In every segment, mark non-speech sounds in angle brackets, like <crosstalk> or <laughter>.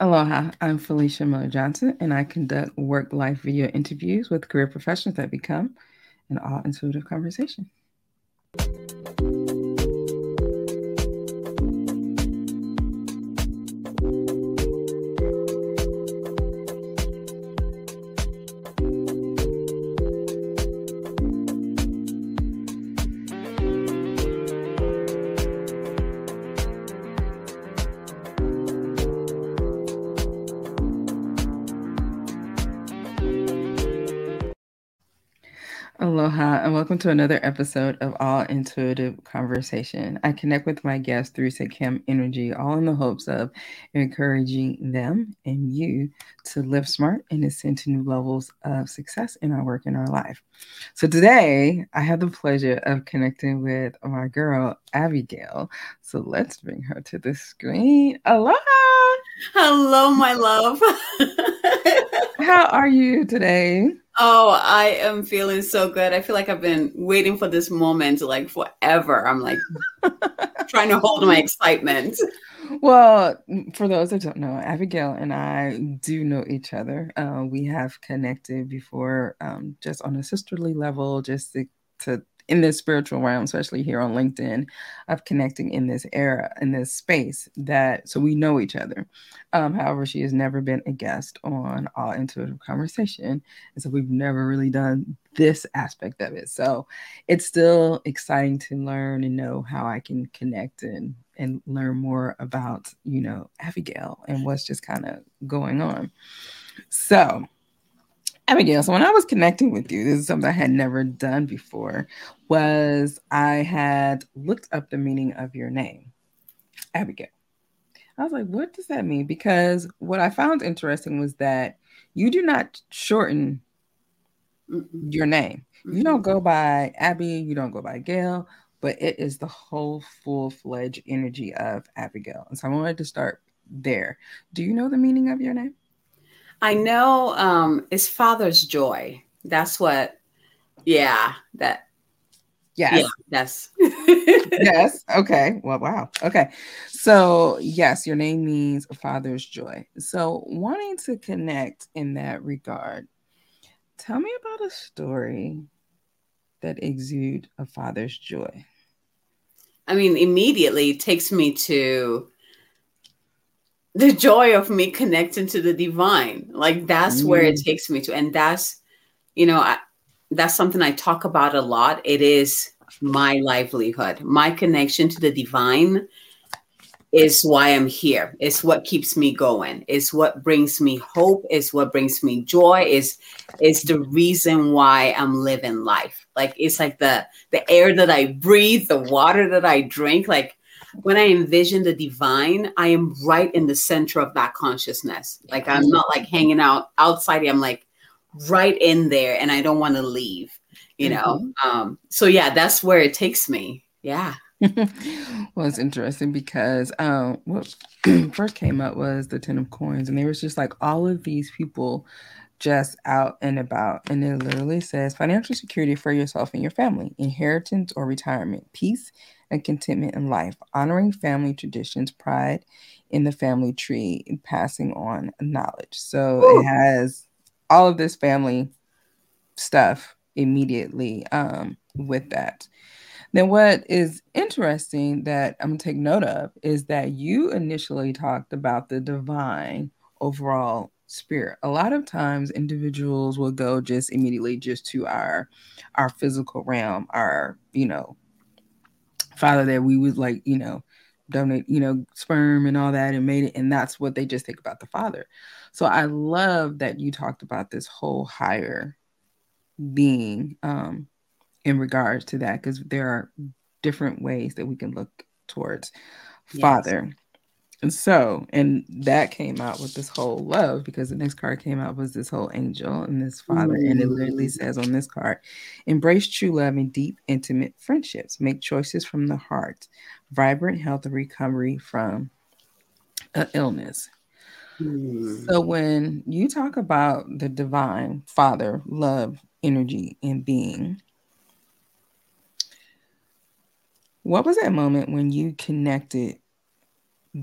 Aloha, I'm Felicia Miller Johnson, and I conduct work life video interviews with career professionals that become an all intuitive conversation. Welcome to another episode of All Intuitive Conversation. I connect with my guests through Sekhem Energy, all in the hopes of encouraging them and you to live smart and ascend to new levels of success in our work and our life. So today, I have the pleasure of connecting with my girl, Abigail. So let's bring her to the screen. Aloha! Hello, my love. <laughs> How are you today? Oh, I am feeling so good. I feel like I've been waiting for this moment like forever. I'm like <laughs> trying to hold my excitement. Well, for those that don't know, Abigail and I do know each other. Uh, we have connected before, um, just on a sisterly level, just to, to in this spiritual realm, especially here on LinkedIn, of connecting in this era, in this space that so we know each other. Um, however, she has never been a guest on All Intuitive Conversation. And so we've never really done this aspect of it. So it's still exciting to learn and know how I can connect and and learn more about, you know, Abigail and what's just kind of going on. So Abigail, so when I was connecting with you, this is something I had never done before, was I had looked up the meaning of your name, Abigail. I was like, what does that mean? Because what I found interesting was that you do not shorten your name. You don't go by Abby, you don't go by Gail, but it is the whole full fledged energy of Abigail. And so I wanted to start there. Do you know the meaning of your name? I know um it's father's joy. That's what yeah, that Yes. Yeah, that's <laughs> yes. Okay. Well, wow. Okay. So, yes, your name means father's joy. So, wanting to connect in that regard, tell me about a story that exude a father's joy. I mean, immediately takes me to the joy of me connecting to the divine. Like that's mm. where it mm. takes me to. And that's, you know, I, that's something I talk about a lot. It is my livelihood. My connection to the divine is why I'm here. It's what keeps me going. It's what brings me hope. It's what brings me joy. Is is the reason why I'm living life. Like it's like the the air that I breathe, the water that I drink. Like when I envision the divine, I am right in the center of that consciousness. Like I'm not like hanging out outside. I'm like right in there and I don't want to leave, you know? Mm-hmm. Um, so yeah, that's where it takes me. Yeah. <laughs> well, it's interesting because um, what <clears throat> first came up was the Ten of Coins, and there was just like all of these people just out and about. And it literally says financial security for yourself and your family, inheritance or retirement, peace and contentment in life, honoring family traditions, pride in the family tree, and passing on knowledge. So Ooh. it has all of this family stuff immediately um, with that. Then, what is interesting that I'm gonna take note of is that you initially talked about the divine overall spirit. A lot of times, individuals will go just immediately just to our our physical realm, our you know father that we would like, you know, donate, you know, sperm and all that and made it. And that's what they just think about the father. So I love that you talked about this whole higher being um, in regards to that, because there are different ways that we can look towards yes. father. And so, and that came out with this whole love because the next card came out was this whole angel and this father. Mm. And it literally mm. says on this card embrace true love and deep, intimate friendships, make choices from the heart, vibrant health and recovery from an illness. Mm. So, when you talk about the divine father, love, energy, and being, what was that moment when you connected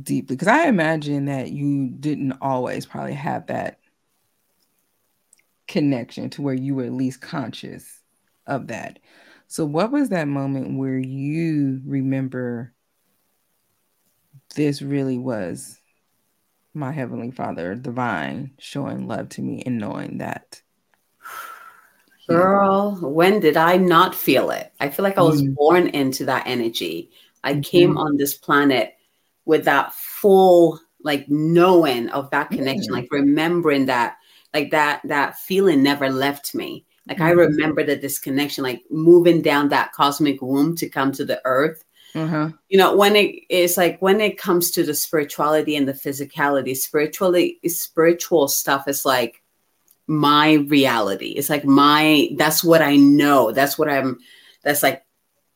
deeply because I imagine that you didn't always probably have that connection to where you were at least conscious of that. So, what was that moment where you remember this really was my Heavenly Father, divine, showing love to me and knowing that? Girl, when did I not feel it? I feel like I was mm born into that energy. I mm-hmm. came on this planet with that full like knowing of that connection, mm like remembering that, like that that feeling never left me. Like mm-hmm. I remember that this connection, like moving down that cosmic womb to come to the earth. Mm-hmm. You know, when it is like when it comes to the spirituality and the physicality, spiritually spiritual stuff is like my reality. It's like my that's what I know. That's what I'm that's like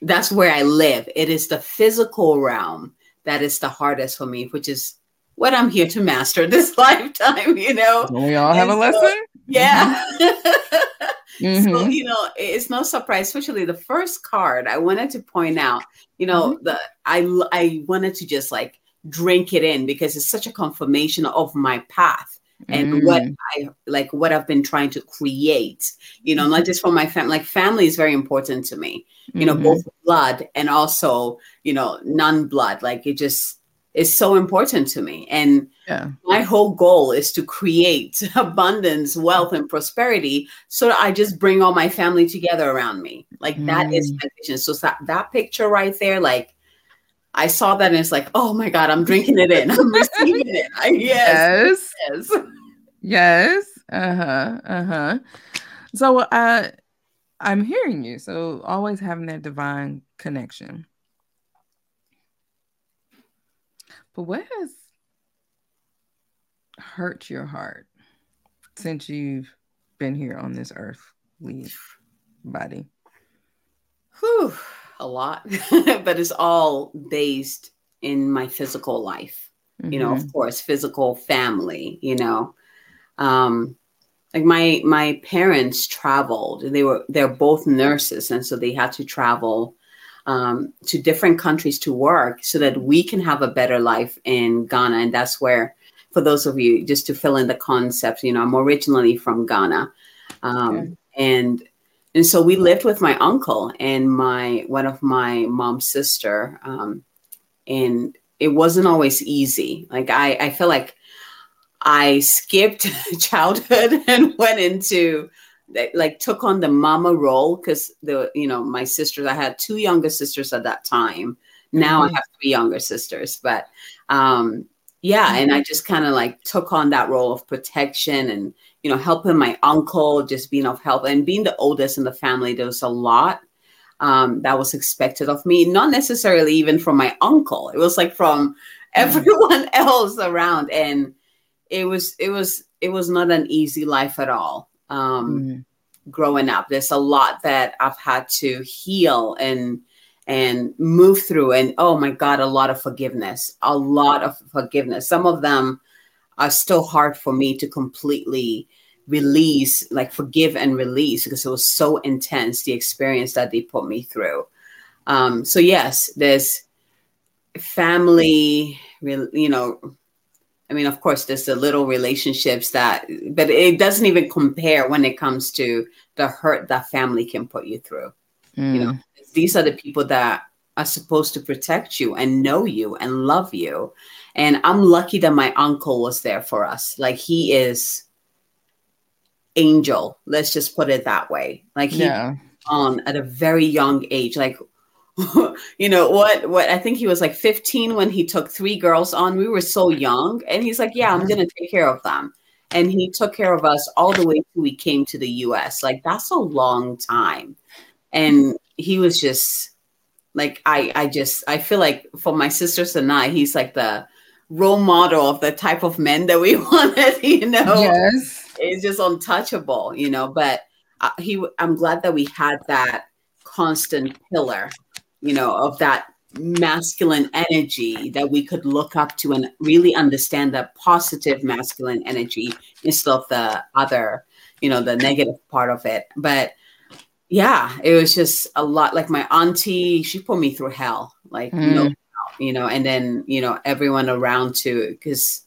that's where I live. It is the physical realm that is the hardest for me, which is what I'm here to master <laughs> this lifetime, you know. We all have and a lesson. yeah. <laughs> Mm-hmm. So, you know, it's no surprise, especially the first card I wanted to point out, you know, mm-hmm. the I I wanted to just like drink it in because it's such a confirmation of my path and mm. what I like what I've been trying to create, you know, not just for my family, like family is very important to me, you know, mm-hmm. both blood and also, you know, non-blood. Like it just is so important to me. And yeah. my whole goal is to create <laughs> abundance, wealth, and prosperity so that I just bring all my family together around me. Like mm. that is mm. my vision. So that, that picture right there, like I saw that and it's like, oh my God, I'm drinking it in. I'm receiving it. I, <laughs> yes. Yes. Yes. yes. Uh-huh. Uh-huh. So uh I'm hearing you. So always having that divine connection. But what has hurt your heart since you've been here on this earth, earthly body? Whew, a lot, <laughs> but it's all based in my physical life. Mm-hmm. You know, of mm-hmm. course, physical family. You know, um, like my my parents traveled. They were they're both nurses, and so they had to travel um, to different countries to work so that we can have a better life in Ghana. And that's where, for those of you, just to fill in the concept, you know, I'm originally from Ghana. Um, okay. And and so we lived with my uncle and my one of my mom's sister. Um, and it wasn't always easy. Like I, I feel like I skipped <laughs> childhood <laughs> and went into like took on the mama role because the you know my sisters i had two younger sisters at that time now mm-hmm. i have three younger sisters but um yeah mm-hmm. and i just kind of like took on that role of protection and you know helping my uncle just being of help and being the oldest in the family there was a lot um, that was expected of me not necessarily even from my uncle it was like from mm-hmm. everyone <laughs> else around and it was it was it was not an easy life at all um, mm growing up. There's a lot that I've had to heal and and move through. And oh my God, a lot of forgiveness, a lot of forgiveness. Some of them are still hard for me to completely release, like forgive and release, because it was so intense the experience that they put me through. Um, so yes, there's family, you know, I mean, of course, there's the little relationships that, but it doesn't even compare when it comes to the hurt that family can put you through. Mm. You know, these are the people that are supposed to protect you and know you and love you. And I'm lucky that my uncle was there for us. Like he is angel. Let's just put it that way. Like he yeah. on at a very young age. Like <laughs> you know what what i think he was like 15 when he took three girls on we were so young and he's like yeah i'm mm-hmm. gonna take care of them and he took care of us all the way till we came to the us like that's a long time and he was just like i i just i feel like for my sisters and i he's like the role model of the type of men that we <laughs> wanted you know? Yes. It's just untouchable you know? But uh, he i'm glad that we had that constant pillar you know, of that masculine energy that we could look up to and really understand the positive masculine energy instead of the other, you know, the negative part of it. But yeah, it was just a lot. Like my auntie, she put me through hell. Like, mm. you know, you know, and then you know everyone around too, because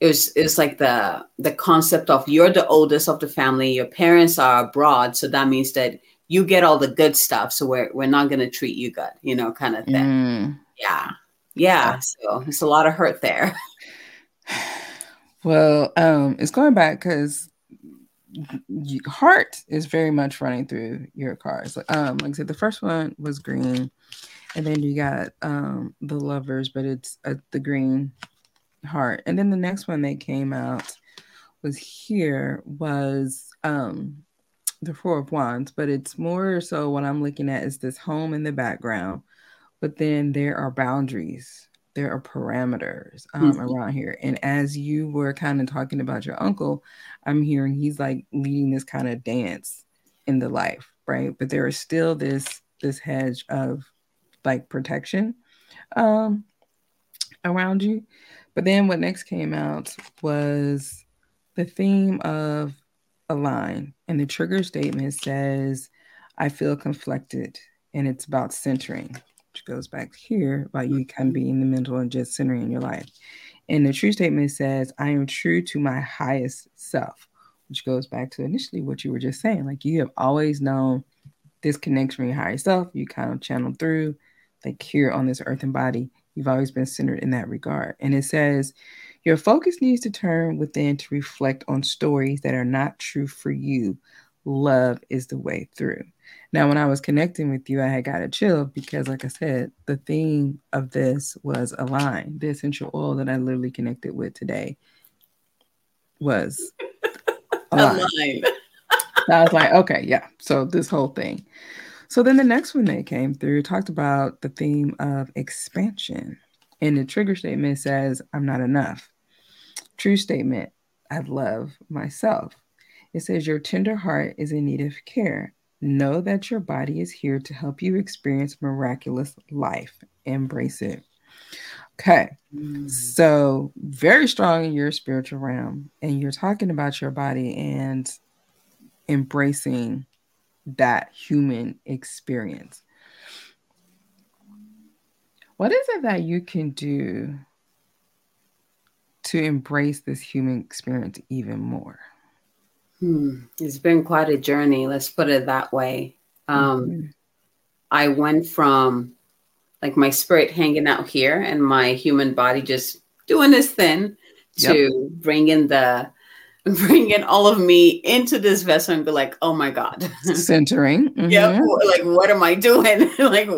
it was it was like the the concept of you're the oldest of the family, your parents are abroad, so that means that you get all the good stuff, so we're we're not gonna treat you good, you know, kind of thing. Mm. Yeah, yeah. So it's a lot of hurt there. <sighs> Well, um, it's going back because heart is very much running through your cars. Um, like I said, the first one was green, and then you got um the lovers, but it's uh, the green heart, and then the next one that came out was here was um the four of wands, but it's more so what I'm looking at is this home in the background, but then there are boundaries there are parameters um, mm-hmm. around here. And as you were kind of talking about your uncle, I'm hearing he's like leading this kind of dance in the life, right? But there is still this this hedge of like protection um, around you. But then what next came out was the theme of align, and the trigger statement says, "I feel conflicted," and it's about centering goes back here about you can be mm-hmm. in the middle and just centering in your life. And the true statement says, I am true to my highest self, which goes back to initially what you were just saying. Like you have always known this connection with your higher self. You kind of channel through, like here on this earthen body. You've always been centered in that regard. And it says, your focus needs to turn within to reflect on stories that are not true for you. Love is the way through. Now, when I was connecting with you, I had got a chill because, like I said, the theme of this was align. The essential oil that I literally connected with today was <laughs> align. I was like, okay, yeah. So this whole thing. So then the next one that came through talked about the theme of expansion. And the trigger statement says, I'm not enough. True statement, I love myself. It says, Your tender heart is in need of care. Know that your body is here to help you experience miraculous life. Embrace it. Okay. Mm. So, very strong in your spiritual realm, and you're talking about your body and embracing that human experience. What is it that you can do to embrace this human experience even more? Hmm. It's been quite a journey. Let's put it that way. Um, mm-hmm. I went from like my spirit hanging out here and my human body just doing this thing to yep. bringing the <laughs> bringing all of me into this vessel and be like, oh my god, <laughs> centering. Mm-hmm. Yeah, like what am I doing? <laughs> like,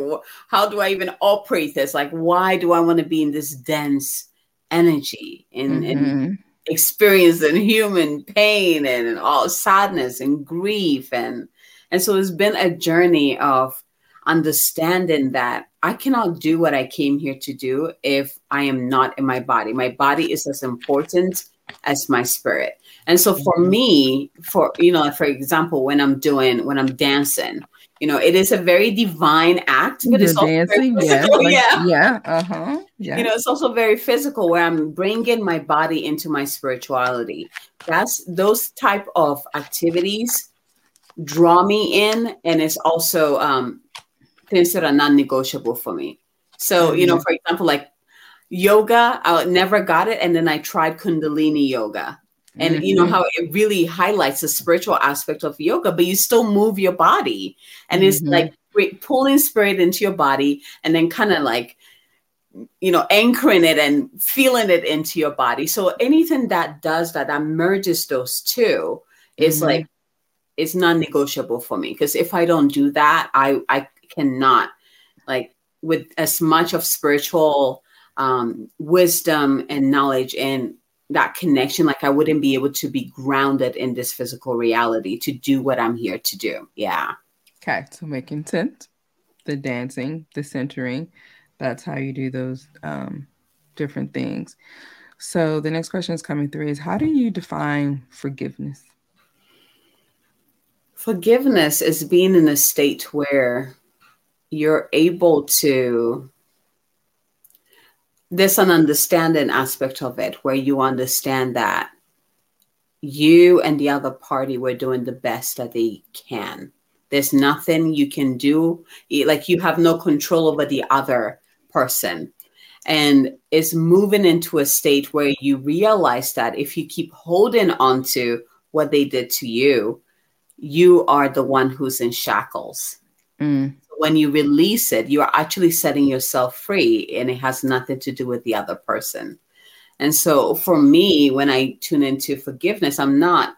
how do I even operate this? Like, why do I want to be in this dense energy and, mm-hmm. and experiencing human pain and all sadness and grief and and so it's been a journey of understanding that I cannot do what I came here to do if I am not in my body. My body is as important as my spirit. And so for mm-hmm. me, for you know, for example, when I'm doing when I'm dancing, you know, it is a very divine act, but You're it's also dancing, yeah, like, yeah, yeah, uh huh, yeah. You know, it's also very physical where I'm bringing my body into my spirituality. That's those type of activities draw me in, and it's also um, things that are non-negotiable for me. So, mm-hmm. you know, mm-hmm. for example, like yoga, I never got it, and then I tried Kundalini yoga and mm-hmm. you know mm-hmm. how it really highlights the spiritual aspect of yoga but you still move your body and mm-hmm. it's like pulling spirit into your body and then kind of like you know anchoring it and feeling it into your body so anything that does that that merges those 2 mm-hmm. is like it's non-negotiable for me because if i don't do that i i cannot like with as much of spiritual um, wisdom and knowledge and that connection like i wouldn't be able to be grounded in this physical reality to do what i'm here to do. Yeah. Okay so making sense the dancing the centering that's how you do those um, different things. So the next question is coming through is how do you define forgiveness? Forgiveness is being in a state where you're able to there's an understanding aspect of it where you understand that you and the other party were doing the best that they can. There's nothing you can do. Like you have no control over the other person. and it's moving into a state where you realize that if you keep holding on to what they did to you you are the one who's in shackles mm. When you release it you're actually setting yourself free and it has nothing to do with the other person. And so for me when i tune into forgiveness i'm not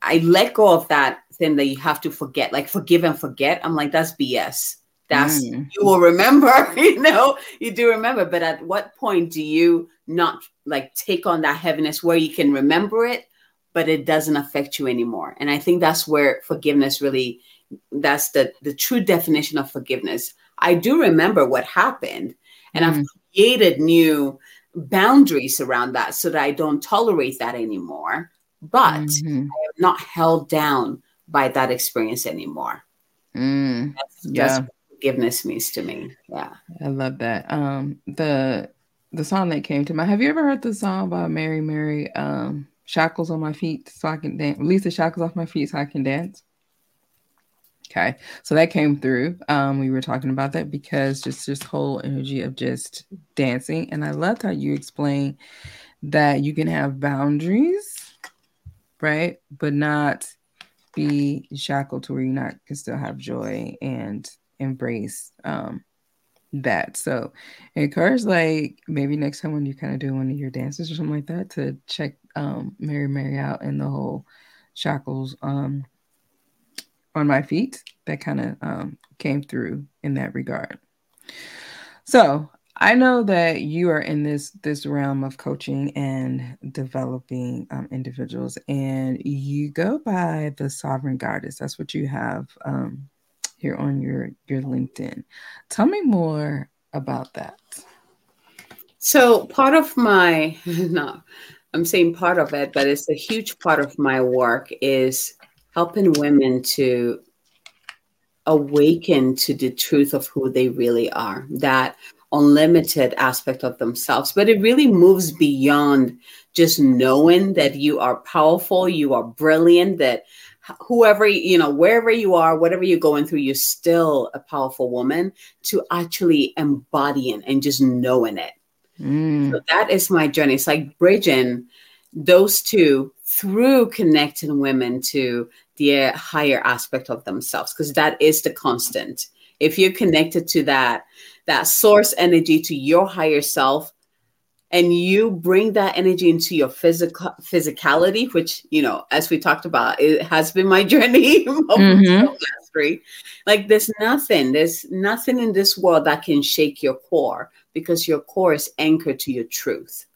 i let go of that thing that you have to forget like forgive and forget. I'm like that's bs that's mm. you will remember <laughs> you know you do remember. But at what point do you not like take on that heaviness where you can remember it but it doesn't affect you anymore? And i think that's where forgiveness really that's the the true definition of forgiveness i do remember what happened and mm. i've created new boundaries around that so that i don't tolerate that anymore but mm-hmm. i am not held down by that experience anymore mm. that's, yeah. that's forgiveness means to me. Yeah. I love that. Um the the song that came to mind. Have you ever heard the song by Mary Mary um Shackles on my feet so I can dance release the shackles off my feet so I can dance? Okay. So that came through. Um we were talking about that because just this whole energy of just dancing and I loved how you explained that you can have boundaries, right? But not be shackled to where you not can still have joy and embrace um, that. So it encourage like maybe next time when you kind of do one of your dances or something like that to check um, Mary Mary out and the whole shackles um, on my feet that kind of um, came through in that regard. So I know that you are in this this realm of coaching and developing um, individuals, and you go by the sovereign goddess. That's what you have um, here on your your LinkedIn. Tell me more about that. So part of my <laughs> no, I'm saying part of it, but it's a huge part of my work is helping women to awaken to the truth of who they really are. That unlimited aspect of themselves, but it really moves beyond just knowing that you are powerful, you are brilliant, that whoever you know wherever you are whatever you're going through you're still a powerful woman to actually embodying and just knowing it mm. so that is my journey it's like bridging those two through connecting women to the higher aspect of themselves because that is the constant. If you're connected to that that source energy to your higher self and you bring that energy into your physical physicality which you know as we talked about it has been my <laughs> journey mm-hmm. like there's nothing there's nothing in this world that can shake your core because your core is anchored to your truth.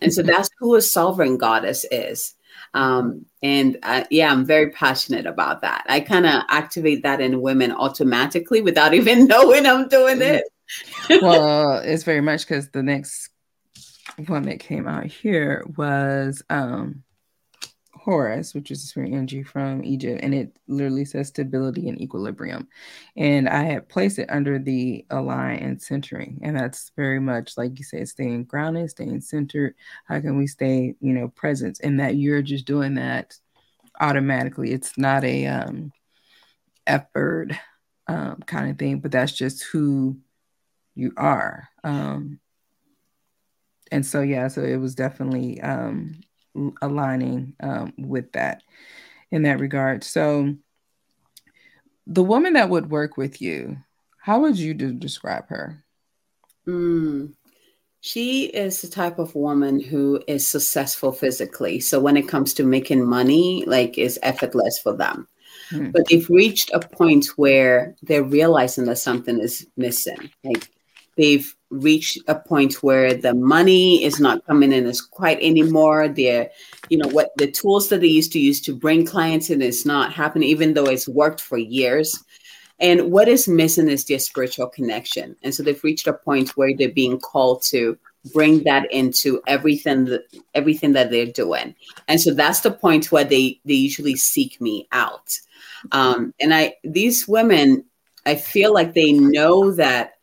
And so that's who a sovereign goddess is um, and uh, yeah i'm very passionate about that. I kind of activate that in women automatically without <laughs> even knowing i'm doing it. Well <laughs> it's very much because the next one that came out here was um Horus, which is a spirit energy from Egypt, and it literally says stability and equilibrium. And I had placed it under the align and centering, and that's very much like you said, staying grounded, staying centered. How can we stay, you know, present? And that you're just doing that automatically. It's not a um effort um kind of thing, but that's just who you are. Um and so yeah, so it was definitely um, aligning um, with that in that regard. So the woman that would work with you, how would you do, describe her? Mm, she is the type of woman who is successful physically. So when it comes to making money, like is effortless for them. Mm. But they've reached a point where they're realizing that something is missing. Like they've reached a point where the money is not coming in as quite anymore. They're, you know, what the tools that they used to use to bring clients in is not happening, even though it's worked for years. And what is missing is their spiritual connection. And so they've reached a point where they're being called to bring that into everything that everything that they're doing. And so that's the point where they they usually seek me out. Um, and I these women, I feel like they know that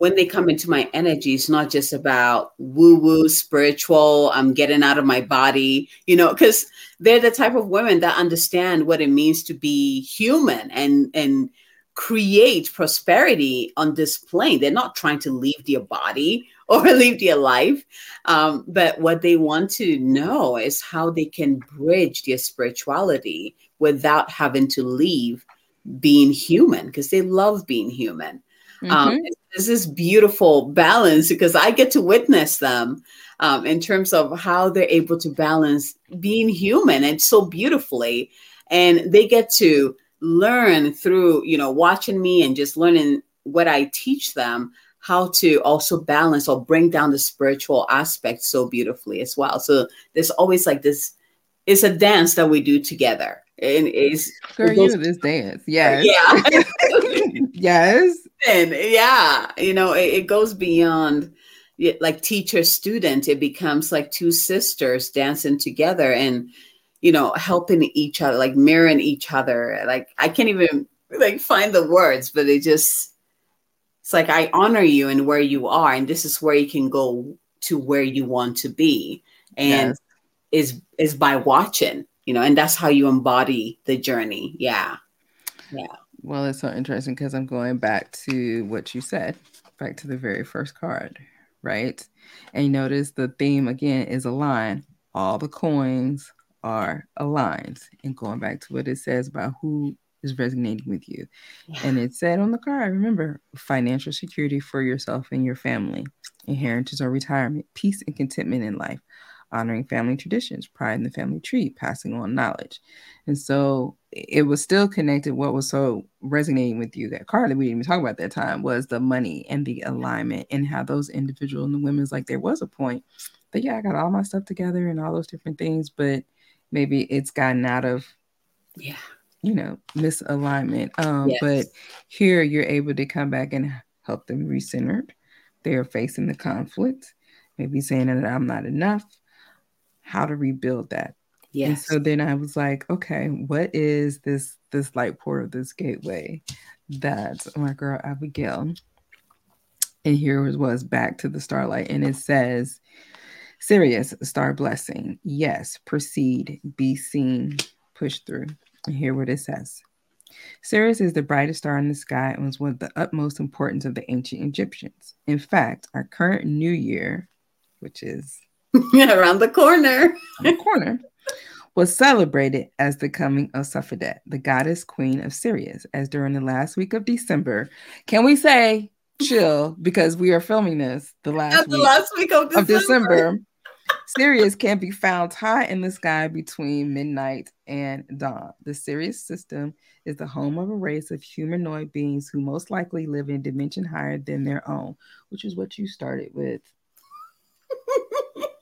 when they come into my energy, it's not just about woo woo spiritual, I'm getting out of my body, you know, because they're the type of women that understand what it means to be human and, and, create prosperity on this plane. They're not trying to leave their body <laughs> or leave their life. Um, but what they want to know is how they can bridge their spirituality without having to leave being human because they love being human. Um, mm-hmm. Um, this beautiful balance because I get to witness them um, in terms of how they're able to balance being human and so beautifully. And they get to learn through, you know, watching me and just learning what I teach them how to also balance or bring down the spiritual aspect so beautifully as well. So there's always like this, it's a dance that we do together. And it's Girl, you this dance. <laughs> Yes. Yeah. <laughs> yes. And yeah, you know, it, it goes beyond like teacher student. It becomes like two sisters dancing together and you know, helping each other, like mirroring each other. Like I can't even like find the words, but it just it's like I honor you and where you are, and this is where you can go to where you want to be. And yes. is is by watching, you know, and that's how you embody the journey. Yeah. Yeah. Well, it's so interesting because I'm going back to what you said, back to the very first card, right? And you notice the theme again is a line. All the coins are aligned. And going back to what it says about who is resonating with you. Yeah. And it said on the card, remember financial security for yourself and your family, inheritance or retirement, peace and contentment in life, honoring family traditions, pride in the family tree, passing on knowledge. And so it was still connected. What was so resonating with you that that we didn't even talk about that time was the money and the alignment and how those individual and the women's like there was a point that yeah, I got all my stuff together and all those different things, but maybe it's gotten out of yeah you know misalignment um yes. but here you're able to come back and help them recentered they're facing the conflict maybe saying that i'm not enough how to rebuild that yes and so then i was like okay what is this this light portal this gateway that oh my girl abigail and here was, was back to the starlight and it says Sirius, star blessing. Yes, proceed, be seen, push through. And hear what it says. Sirius is the brightest star in the sky and was one of the utmost importance of the ancient Egyptians. In fact, our current new year, which is <laughs> around the corner, the corner, was celebrated as the coming of Safedet, the goddess queen of Sirius, as during the last week of December. Can we say chill because we are filming this the last, week, the last week of December. Of December Sirius can be found high in the sky between midnight and dawn. The Sirius system is the home of a race of humanoid beings who most likely live in a dimension higher than their own, which is what you started with. <laughs>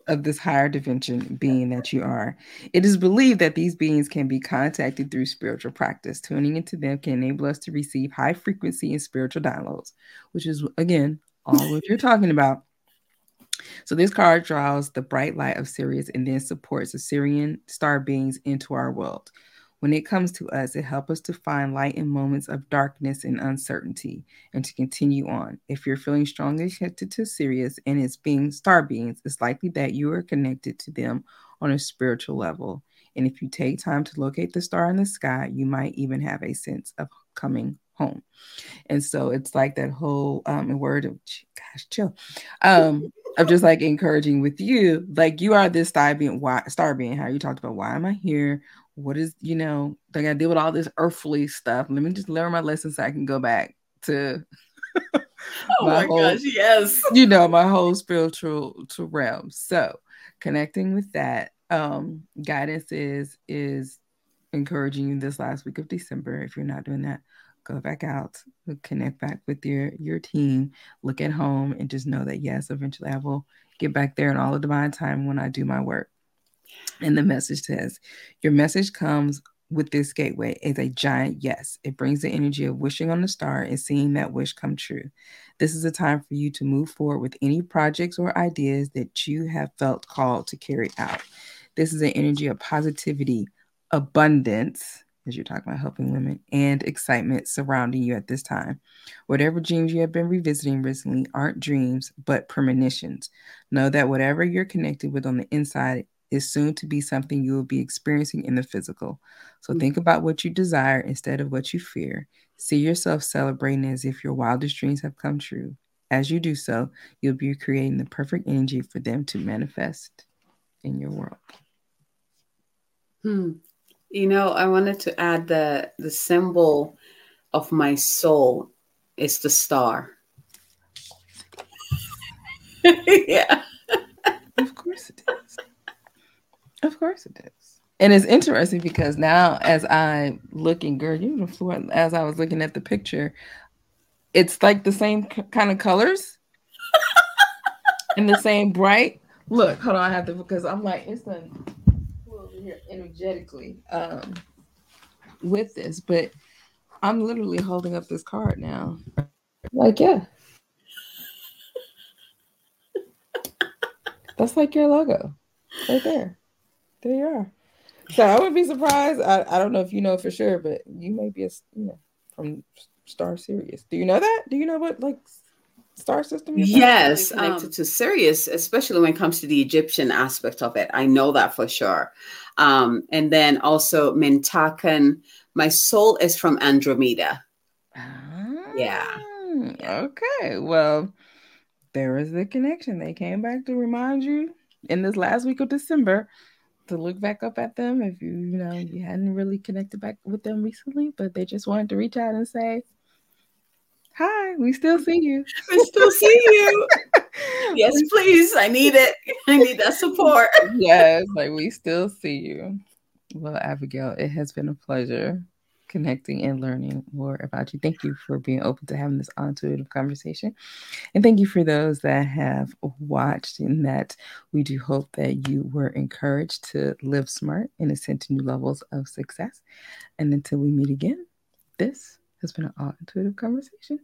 of this higher dimension being that you are. It is believed that these beings can be contacted through spiritual practice. Tuning into them can enable us to receive high frequency and spiritual downloads, which is again all what you're talking about. So this card draws the bright light of Sirius and then supports the Sirian star beings into our world. When it comes to us, it helps us to find light in moments of darkness and uncertainty and to continue on. If you're feeling strongly connected to Sirius and its being star beings, it's likely that you are connected to them on a spiritual level. And if you take time to locate the star in the sky, you might even have a sense of coming home. And so it's like that whole um word of gosh, chill. Um of just like encouraging with you, like you are this star being why star being how you talked about why am I here? What is you know, like I deal with all this earthly stuff. Let me just learn my lessons so I can go back to <laughs> oh my, my whole, gosh, yes. You know, my whole spiritual to realm. So connecting with that, um, guidance is is encouraging you this last week of December. If you're not doing that, go back out, connect back with your your team, look at home, and just know that yes, eventually I will get back there in all the divine time when I do my work. And the message says, Your message comes with this gateway is a giant yes. It brings the energy of wishing on the star and seeing that wish come true. This is a time for you to move forward with any projects or ideas that you have felt called to carry out. This is an energy of positivity, abundance, as you're talking about helping women, and excitement surrounding you at this time. Whatever dreams you have been revisiting recently aren't dreams, but premonitions. Know that whatever you're connected with on the inside is soon to be something you will be experiencing in the physical. So think mm-hmm. about what you desire instead of what you fear. See yourself celebrating as if your wildest dreams have come true. As you do so, you'll be creating the perfect energy for them to manifest in your world. Hmm. You know, I wanted to add the the symbol of my soul is the star. <laughs> yeah. Of course it is. Of course it is. And it's interesting because now as I'm looking, girl, you know, as I was looking at the picture, it's like the same c- kind of colors <laughs> and the same bright. Look, hold on, I have to because I'm like, it's over here energetically um with this, but I'm literally holding up this card now. Like, yeah. <laughs> That's like your logo right there. There you are. So I would be surprised. I, I don't know if you know for sure, but you may be a you know from Star Sirius. Do you know that? Do you know what like star system? Yes, connected um, to Sirius, especially when it comes to the Egyptian aspect of it. I know that for sure. Um, and then also Mintakan. My soul is from Andromeda. Ah, yeah. Okay. Well, there was the connection. They came back to remind you in this last week of December to look back up at them if you you know you hadn't really connected back with them recently, but they just wanted to reach out and say, Hi, we still see you. We still see you. <laughs> yes, please. I need it. I need that support. <laughs> yes, like we still see you. Well, Abigail, it has been a pleasure connecting and learning more about you. Thank you for being open to having this intuitive conversation. And thank you for those that have watched and that we do hope that you were encouraged to live smart and ascend to new levels of success. And until we meet again, this has been an all intuitive conversation.